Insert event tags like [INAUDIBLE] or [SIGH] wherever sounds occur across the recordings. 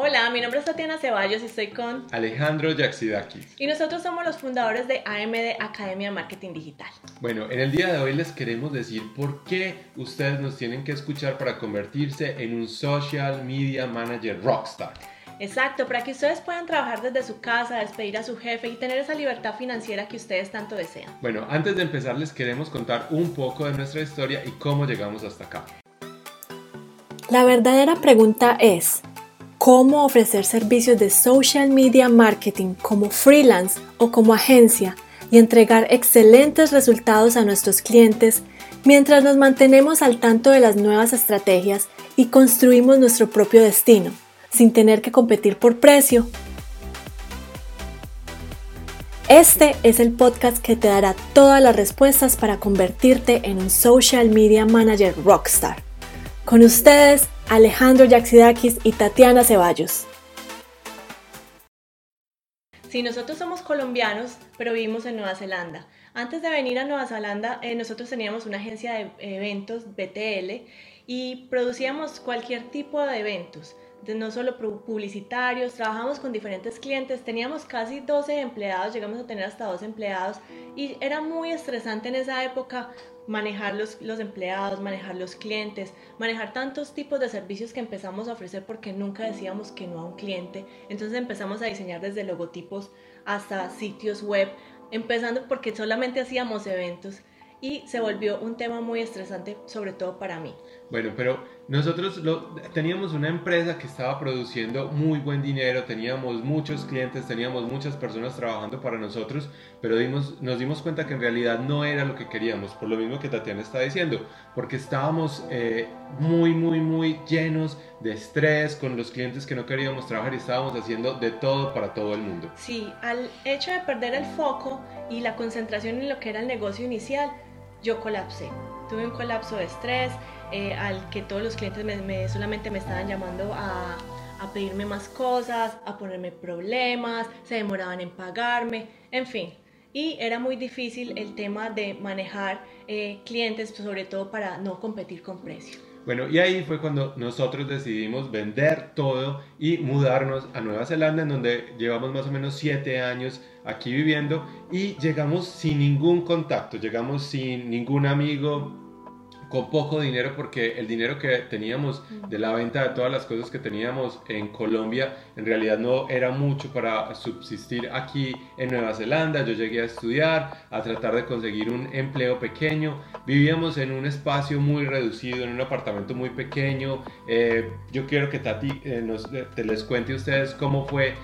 Hola, mi nombre es Tatiana Ceballos y estoy con Alejandro Yaxidakis. Y nosotros somos los fundadores de AMD Academia Marketing Digital. Bueno, en el día de hoy les queremos decir por qué ustedes nos tienen que escuchar para convertirse en un social media manager rockstar. Exacto, para que ustedes puedan trabajar desde su casa, despedir a su jefe y tener esa libertad financiera que ustedes tanto desean. Bueno, antes de empezar les queremos contar un poco de nuestra historia y cómo llegamos hasta acá. La verdadera pregunta es, cómo ofrecer servicios de social media marketing como freelance o como agencia y entregar excelentes resultados a nuestros clientes mientras nos mantenemos al tanto de las nuevas estrategias y construimos nuestro propio destino, sin tener que competir por precio. Este es el podcast que te dará todas las respuestas para convertirte en un social media manager rockstar. Con ustedes, Alejandro Yaxidakis y Tatiana Ceballos. Sí, nosotros somos colombianos, pero vivimos en Nueva Zelanda. Antes de venir a Nueva Zelanda, eh, nosotros teníamos una agencia de eventos, BTL, y producíamos cualquier tipo de eventos no solo publicitarios, trabajamos con diferentes clientes, teníamos casi 12 empleados, llegamos a tener hasta 12 empleados y era muy estresante en esa época manejar los, los, empleados, manejar los clientes, manejar tantos tipos de servicios que empezamos a ofrecer porque nunca decíamos que no a un cliente. Entonces empezamos a diseñar desde logotipos hasta sitios web, empezando porque solamente hacíamos eventos y se volvió un tema muy estresante, sobre todo para mí. Bueno, pero nosotros lo, teníamos una empresa que estaba produciendo muy buen dinero, teníamos muchos clientes, teníamos muchas personas trabajando para nosotros, pero dimos, nos dimos cuenta que en realidad no era lo que queríamos, por lo mismo que Tatiana está diciendo, porque estábamos eh, muy, muy, muy llenos de estrés con los clientes que no queríamos trabajar y estábamos haciendo de todo para todo el mundo. Sí, al hecho de perder el foco y la concentración en lo que era el negocio inicial, yo colapsé. Tuve un colapso de estrés eh, al que todos los clientes me, solamente me estaban llamando a, a, pedirme más cosas, a ponerme problemas, se demoraban en pagarme, en fin. Y era muy difícil el tema de manejar eh, clientes, sobre todo para no competir con precio. Bueno, y ahí fue cuando nosotros decidimos vender todo y mudarnos a Nueva Zelanda, en donde llevamos más o menos siete años aquí viviendo y llegamos sin ningún contacto, llegamos sin ningún amigo, con poco dinero porque el dinero que teníamos de la venta de todas las cosas que teníamos en Colombia en realidad no era mucho para subsistir aquí en Nueva Zelanda. Yo llegué a estudiar, a tratar de conseguir un empleo pequeño. Vivíamos en un espacio muy reducido, en un apartamento muy pequeño. Eh, yo quiero que Tati eh, nos, eh, te les cuente a ustedes cómo fue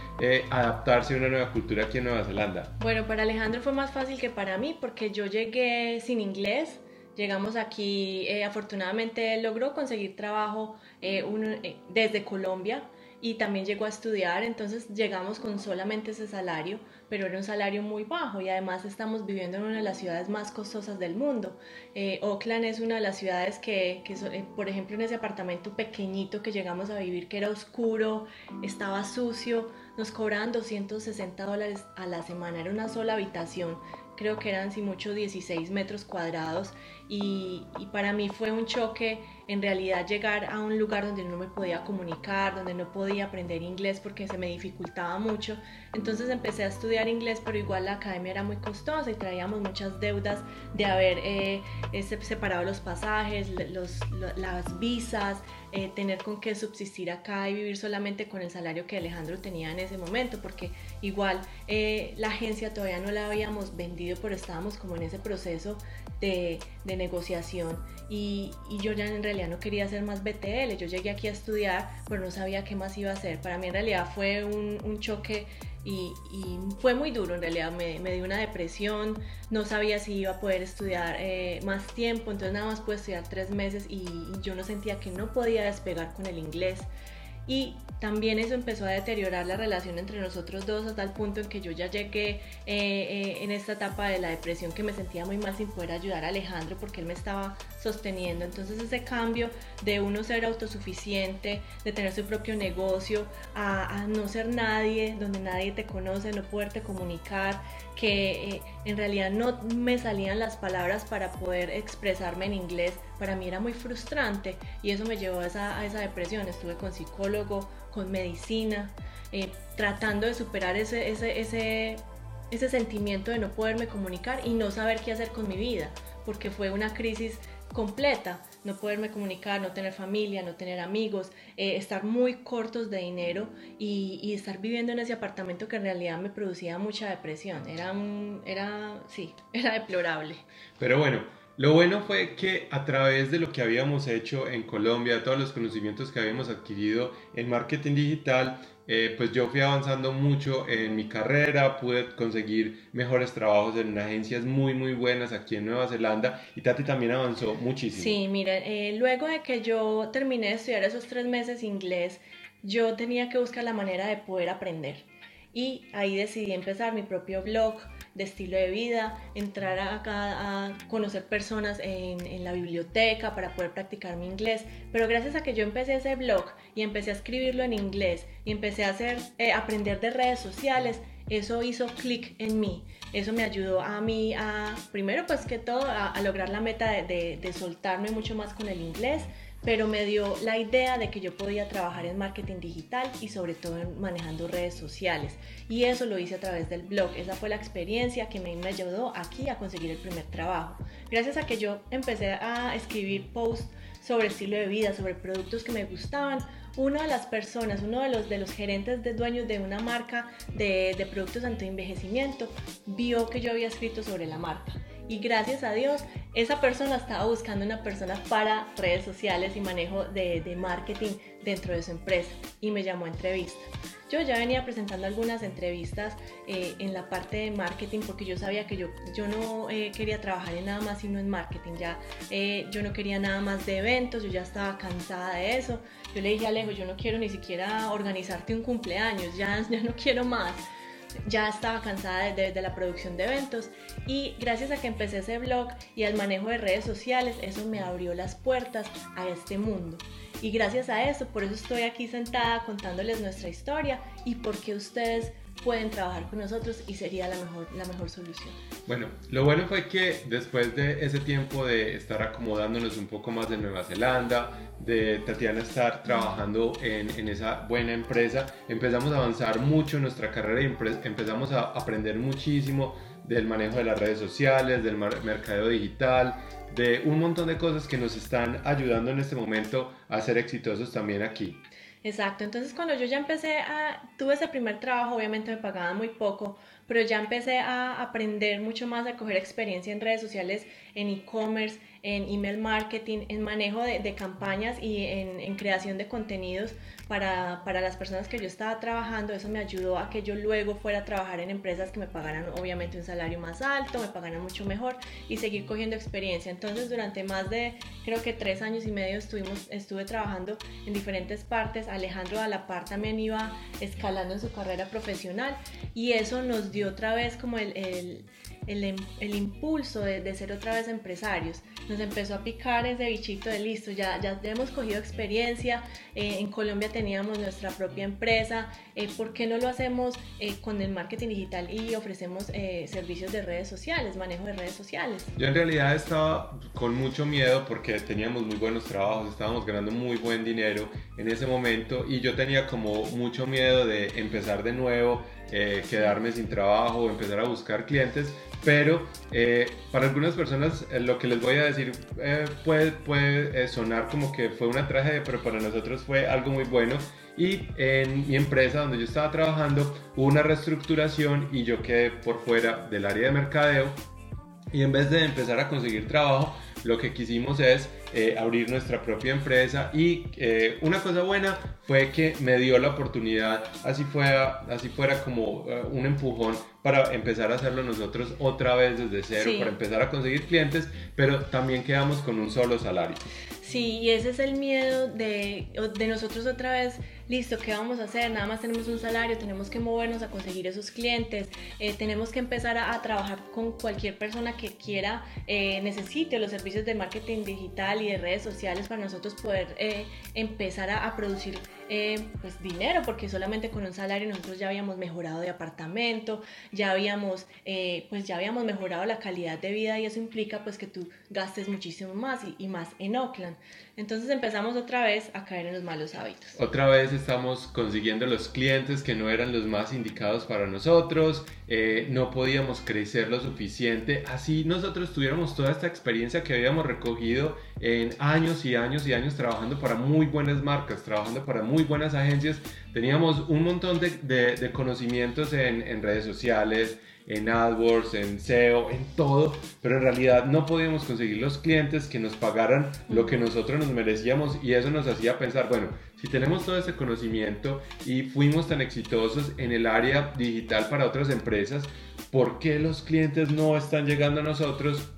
adaptarse a una nueva cultura aquí en Nueva Zelanda. Bueno, para Alejandro fue más fácil que para mí porque yo llegué sin inglés Llegamos aquí, eh, afortunadamente logró conseguir trabajo eh, eh, desde Colombia y también llegó a estudiar, entonces llegamos con solamente ese salario, pero era un salario muy bajo y además estamos viviendo en una de las ciudades más costosas del mundo. Oakland es una de las ciudades que por ejemplo, en ese apartamento pequeñito que llegamos a vivir, que era oscuro, estaba sucio, nos cobraban 260 dólares a la semana, era una sola habitación creo que eran si mucho 16 metros cuadrados y, para mí fue un choque en realidad llegar a un lugar donde no me podía comunicar, donde no podía aprender inglés porque se me dificultaba mucho. Entonces empecé a estudiar inglés, pero igual la academia era muy costosa y traíamos muchas deudas de haber eh, separado los pasajes, los, las visas, eh, tener con qué subsistir acá y vivir solamente con el salario que Alejandro tenía en ese momento, porque igual eh, la agencia todavía no la habíamos vendido, pero estábamos como en ese proceso de, de negociación y, y, yo ya en realidad no quería hacer más BTL, yo llegué aquí a estudiar, pero no sabía qué más iba a hacer. Para mí en realidad fue un, un choque y, fue muy duro en realidad, me, me, dio una depresión, no sabía si iba a poder estudiar eh, más tiempo, entonces nada más pude estudiar tres meses y, y yo no sentía que no podía despegar con el inglés y también eso empezó a deteriorar la relación entre nosotros dos hasta el punto en que yo ya llegué eh, eh, en esta etapa de la depresión que me sentía muy mal sin poder ayudar a Alejandro porque él me estaba sosteniendo. Entonces ese cambio de uno ser autosuficiente, de tener su propio negocio, a, no ser nadie, donde nadie te conoce, no poderte comunicar, que eh, en realidad no me salían las palabras para poder expresarme en inglés, para mí era muy frustrante y eso me llevó a esa, a esa depresión. Estuve con psicólogo, con medicina, eh, tratando de superar ese, ese, ese, sentimiento de no poderme comunicar y no saber qué hacer con mi vida, porque fue una crisis completa, no poderme comunicar, no tener familia, no tener amigos, eh, estar muy cortos de dinero y, y, estar viviendo en ese apartamento que en realidad me producía mucha depresión. Era, un, era, sí, [LAUGHS] era deplorable. Pero bueno, lo bueno fue que a través de lo que habíamos hecho en Colombia, todos los conocimientos que habíamos adquirido en marketing digital, eh, pues yo fui avanzando mucho en mi carrera, pude conseguir mejores trabajos en agencias muy muy buenas aquí en Nueva Zelanda y Tati también avanzó muchísimo. Sí, miren, eh, luego de que yo terminé de estudiar esos tres meses inglés, yo tenía que buscar la manera de poder aprender y ahí decidí empezar mi propio blog de estilo de vida, entrar acá a conocer personas en, la biblioteca para poder practicar mi inglés. Pero gracias a que yo empecé ese blog y empecé a escribirlo en inglés y empecé a hacer, eh, aprender de redes sociales, eso hizo clic en mí. Eso me ayudó a mí a, primero pues que todo, a, lograr la meta de soltarme mucho más con el inglés pero me dio la idea de que yo podía trabajar en marketing digital y sobre todo en manejando redes sociales. Y eso lo hice a través del blog. Esa fue la experiencia que me, ayudó aquí a conseguir el primer trabajo. Gracias a que yo empecé a escribir posts sobre estilo de vida, sobre productos que me gustaban, una de las personas, uno de los, de los gerentes de dueños de una marca de, de productos anti-envejecimiento, vio que yo había escrito sobre la marca y gracias a Dios esa persona estaba buscando una persona para redes sociales y manejo de, de, marketing dentro de su empresa y me llamó a entrevista. Yo ya venía presentando algunas entrevistas eh, en la parte de marketing porque yo sabía que yo, yo no eh, quería trabajar en nada más sino en marketing, ya eh, yo no quería nada más de eventos, yo ya estaba cansada de eso. Yo le dije a Alejo, yo no quiero ni siquiera organizarte un cumpleaños, ya, [LAUGHS] ya no quiero más ya estaba cansada de, la producción de eventos y gracias a que empecé ese blog y al manejo de redes sociales, eso me abrió las puertas a este mundo. Y gracias a eso, por eso estoy aquí sentada contándoles nuestra historia y por qué ustedes pueden trabajar con nosotros y sería la mejor, la mejor solución. Bueno, lo bueno fue que después de ese tiempo de estar acomodándonos un poco más de Nueva Zelanda, de Tatiana estar trabajando en, en esa buena empresa, empezamos a avanzar mucho en nuestra carrera y empezamos a aprender muchísimo del manejo de las redes sociales, del mercadeo digital, de un montón de cosas que nos están ayudando en este momento a ser exitosos también aquí. Exacto, entonces cuando yo ya empecé a, tuve ese primer trabajo, obviamente me pagaban muy poco, pero ya empecé a aprender mucho más, a coger experiencia en redes sociales, en e-commerce, en email marketing, en manejo de, de campañas y en, en, creación de contenidos para, para, las personas que yo estaba trabajando. Eso me ayudó a que yo luego fuera a trabajar en empresas que me pagaran obviamente un salario más alto, me pagaran mucho mejor y seguir cogiendo experiencia. Entonces durante más de creo que tres años y medio estuvimos, estuve trabajando en diferentes partes. Alejandro a la par también iba escalando en su carrera profesional y eso nos dio otra vez como el, el el, el impulso de, de, ser otra vez empresarios. Nos empezó a picar ese bichito de listo, ya, ya hemos cogido experiencia, eh, en Colombia teníamos nuestra propia empresa, eh, ¿por qué no lo hacemos eh, con el marketing digital y ofrecemos eh, servicios de redes sociales, manejo de redes sociales? Yo en realidad estaba con mucho miedo porque teníamos muy buenos trabajos, estábamos ganando muy buen dinero en ese momento y yo tenía como mucho miedo de empezar de nuevo, quedarme sin trabajo, empezar a buscar clientes, pero eh, para algunas personas eh, lo que les voy a decir eh, puede, puede sonar como que fue una tragedia, pero para nosotros fue algo muy bueno. Y en mi empresa donde yo estaba trabajando hubo una reestructuración y yo quedé por fuera del área de mercadeo. Y en vez de empezar a conseguir trabajo, lo que quisimos es eh, abrir nuestra propia empresa y eh, una cosa buena fue que me dio la oportunidad, así fuera, así fuera como uh, un empujón para empezar a hacerlo nosotros otra vez desde cero, sí. para empezar a conseguir clientes, pero también quedamos con un solo salario. Sí, y ese es el miedo de, de nosotros otra vez, listo, ¿qué vamos a hacer? Nada más tenemos un salario, tenemos que movernos a conseguir esos clientes, eh, tenemos que empezar a, a, trabajar con cualquier persona que quiera, eh, necesite los servicios de marketing digital y de redes sociales para nosotros poder eh, empezar a, a producir eh, pues dinero, porque solamente con un salario nosotros ya habíamos mejorado de apartamento, ya habíamos, eh, pues ya habíamos mejorado la calidad de vida y eso implica pues que tú gastes muchísimo más y, y más en Oakland. Entonces empezamos otra vez a caer en los malos hábitos. Otra vez estamos consiguiendo los clientes que no eran los más indicados para nosotros, eh, no podíamos crecer lo suficiente, así nosotros tuviéramos toda esta experiencia que habíamos recogido en años y años y años trabajando para muy buenas marcas, trabajando para muy buenas agencias, teníamos un montón de, conocimientos en, en redes sociales, en AdWords, en SEO, en todo, pero en realidad no podíamos conseguir los clientes que nos pagaran lo que nosotros nos merecíamos y eso nos hacía pensar, bueno, si tenemos todo ese conocimiento y fuimos tan exitosos en el área digital para otras empresas, ¿por qué los clientes no están llegando a nosotros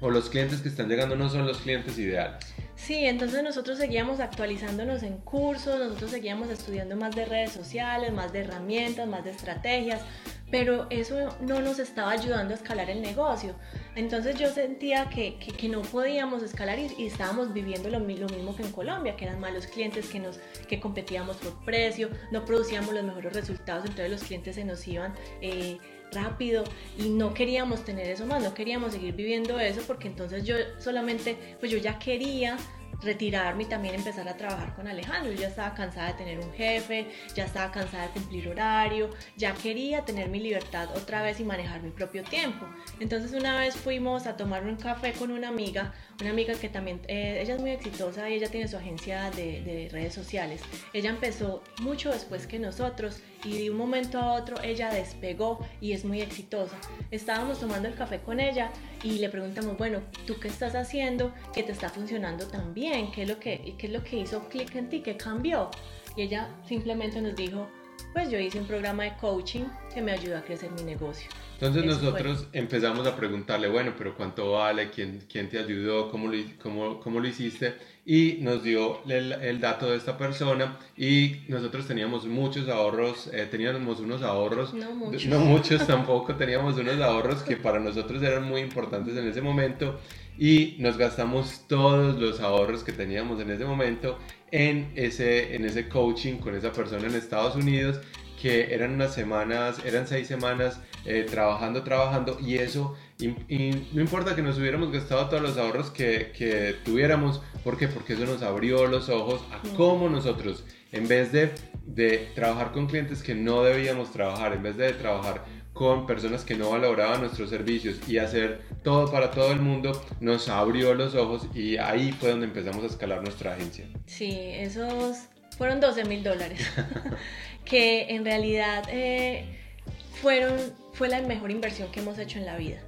o los clientes que están llegando no son los clientes ideales? Sí, entonces nosotros seguíamos actualizándonos en cursos, nosotros seguíamos estudiando más de redes sociales, más de herramientas, más de estrategias, pero eso no nos estaba ayudando a escalar el negocio. Entonces yo sentía que, que, no podíamos escalar y, estábamos viviendo lo, mismo que en Colombia, que eran malos clientes, que, nos, que competíamos por precio, no producíamos los mejores resultados, entonces los clientes se nos iban... Eh, rápido y no queríamos tener eso más, no queríamos seguir viviendo eso porque entonces yo solamente, pues yo ya quería retirarme y también empezar a trabajar con Alejandro. Yo ya estaba cansada de tener un jefe, ya estaba cansada de cumplir horario, ya quería tener mi libertad otra vez y manejar mi propio tiempo. Entonces una vez fuimos a tomar un café con una amiga, una amiga que también, eh, ella es muy exitosa y ella tiene su agencia de, de redes sociales. Ella empezó mucho después que nosotros y de un momento a otro ella despegó y es muy exitosa. Estábamos tomando el café con ella y le preguntamos, bueno, ¿tú qué estás haciendo que te está funcionando tan bien? ¿Qué es lo que, qué es lo que hizo clic en ti? ¿Qué cambió? Y ella simplemente nos dijo, pues yo hice un programa de coaching que me ayudó a crecer mi negocio. Entonces nosotros empezamos a preguntarle, bueno, pero ¿cuánto vale? ¿Quién, quién te ayudó? ¿Cómo lo, cómo, cómo lo hiciste? Y nos dio el, el, dato de esta persona y nosotros teníamos muchos ahorros, eh, teníamos unos ahorros, no muchos. no muchos [LAUGHS] tampoco, teníamos unos ahorros que para nosotros eran muy importantes en ese momento y nos gastamos todos los ahorros que teníamos en ese momento en ese, en ese coaching con esa persona en Estados Unidos que eran unas semanas, eran seis semanas eh, trabajando, trabajando y eso, y, no importa que nos hubiéramos gastado todos los ahorros que, que, tuviéramos, ¿por qué? Porque eso nos abrió los ojos a cómo nosotros, en vez de, de trabajar con clientes que no debíamos trabajar, en vez de trabajar con personas que no valoraban nuestros servicios y hacer todo para todo el mundo, nos abrió los ojos y ahí fue donde empezamos a escalar nuestra agencia. Sí, esos fueron 12 mil dólares, [LAUGHS] que en realidad eh, fueron, fue la mejor inversión que hemos hecho en la vida.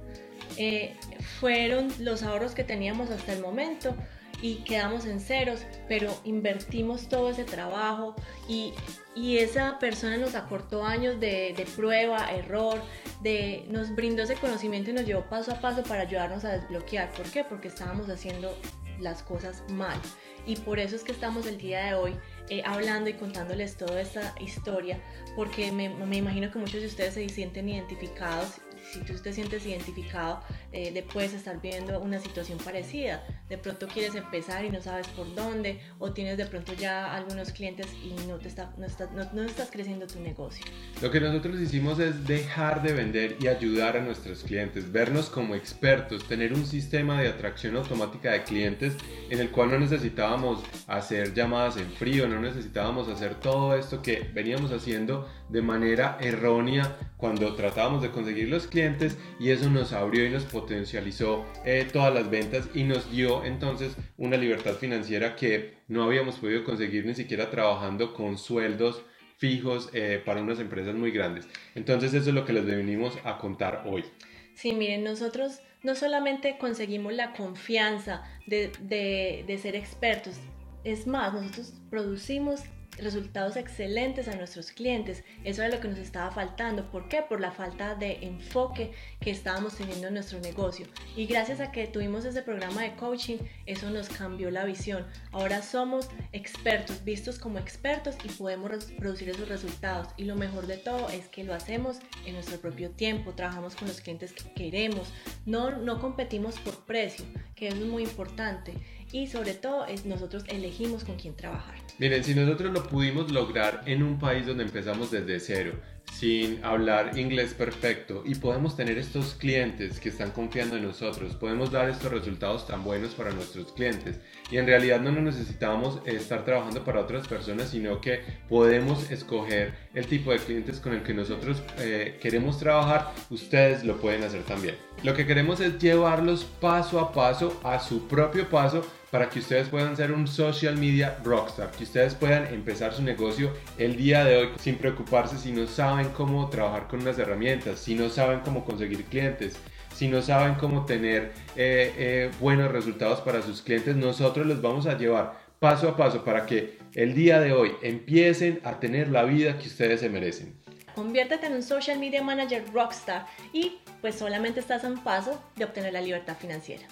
Eh, fueron los ahorros que teníamos hasta el momento y quedamos en ceros, pero invertimos todo ese trabajo y, y esa persona nos acortó años de, de, prueba, error, de, nos brindó ese conocimiento y nos llevó paso a paso para ayudarnos a desbloquear. ¿Por qué? Porque estábamos haciendo las cosas mal. Y por eso es que estamos el día de hoy eh, hablando y contándoles toda esta historia, porque me, me imagino que muchos de ustedes se sienten identificados si tú te sientes identificado, eh, puedes estar viendo una situación parecida. De pronto quieres empezar y no sabes por dónde, o tienes de pronto ya algunos clientes y no, te está, no, no, no estás creciendo tu negocio. Lo que nosotros hicimos es dejar de vender y ayudar a nuestros clientes, vernos como expertos, tener un sistema de atracción automática de clientes en el cual no necesitábamos hacer llamadas en frío, no necesitábamos hacer todo esto que veníamos haciendo de manera errónea cuando tratábamos de conseguir los clientes y eso nos abrió y nos potencializó eh, todas las ventas y nos entonces una libertad financiera que no habíamos podido conseguir ni siquiera trabajando con sueldos fijos eh, para unas empresas muy grandes. Entonces eso es lo que les venimos a contar hoy. Sí, miren, nosotros no solamente conseguimos la confianza de, de, de ser expertos, es más, nosotros producimos resultados excelentes a nuestros clientes. Eso era lo que nos estaba faltando. ¿Por qué? Por la falta de enfoque que estábamos teniendo en nuestro negocio. Y gracias a que tuvimos ese programa de coaching, eso nos cambió la visión. Ahora somos expertos, vistos como expertos y podemos producir esos resultados. Y lo mejor de todo es que lo hacemos en nuestro propio tiempo. Trabajamos con los clientes que queremos. No, no competimos por precio, que es muy importante y sobre todo es nosotros elegimos con quién trabajar. Miren, si nosotros lo pudimos lograr en un país donde empezamos desde cero, sin hablar inglés perfecto y podemos tener estos clientes que están confiando en nosotros, podemos dar estos resultados tan buenos para nuestros clientes y en realidad no necesitamos estar trabajando para otras personas, sino que podemos escoger el tipo de clientes con el que nosotros eh, queremos trabajar, ustedes lo pueden hacer también. Lo que queremos es llevarlos paso a paso, a su propio paso, para que ustedes puedan ser un social media rockstar, que ustedes puedan empezar su negocio el día de hoy sin preocuparse si no saben cómo trabajar con unas herramientas, si no saben cómo conseguir clientes, si no saben cómo tener eh, eh, buenos resultados para sus clientes, nosotros los vamos a llevar paso a paso para que el día de hoy empiecen a tener la vida que ustedes se merecen. Conviértete en un social media manager rockstar y pues solamente estás a un paso de obtener la libertad financiera.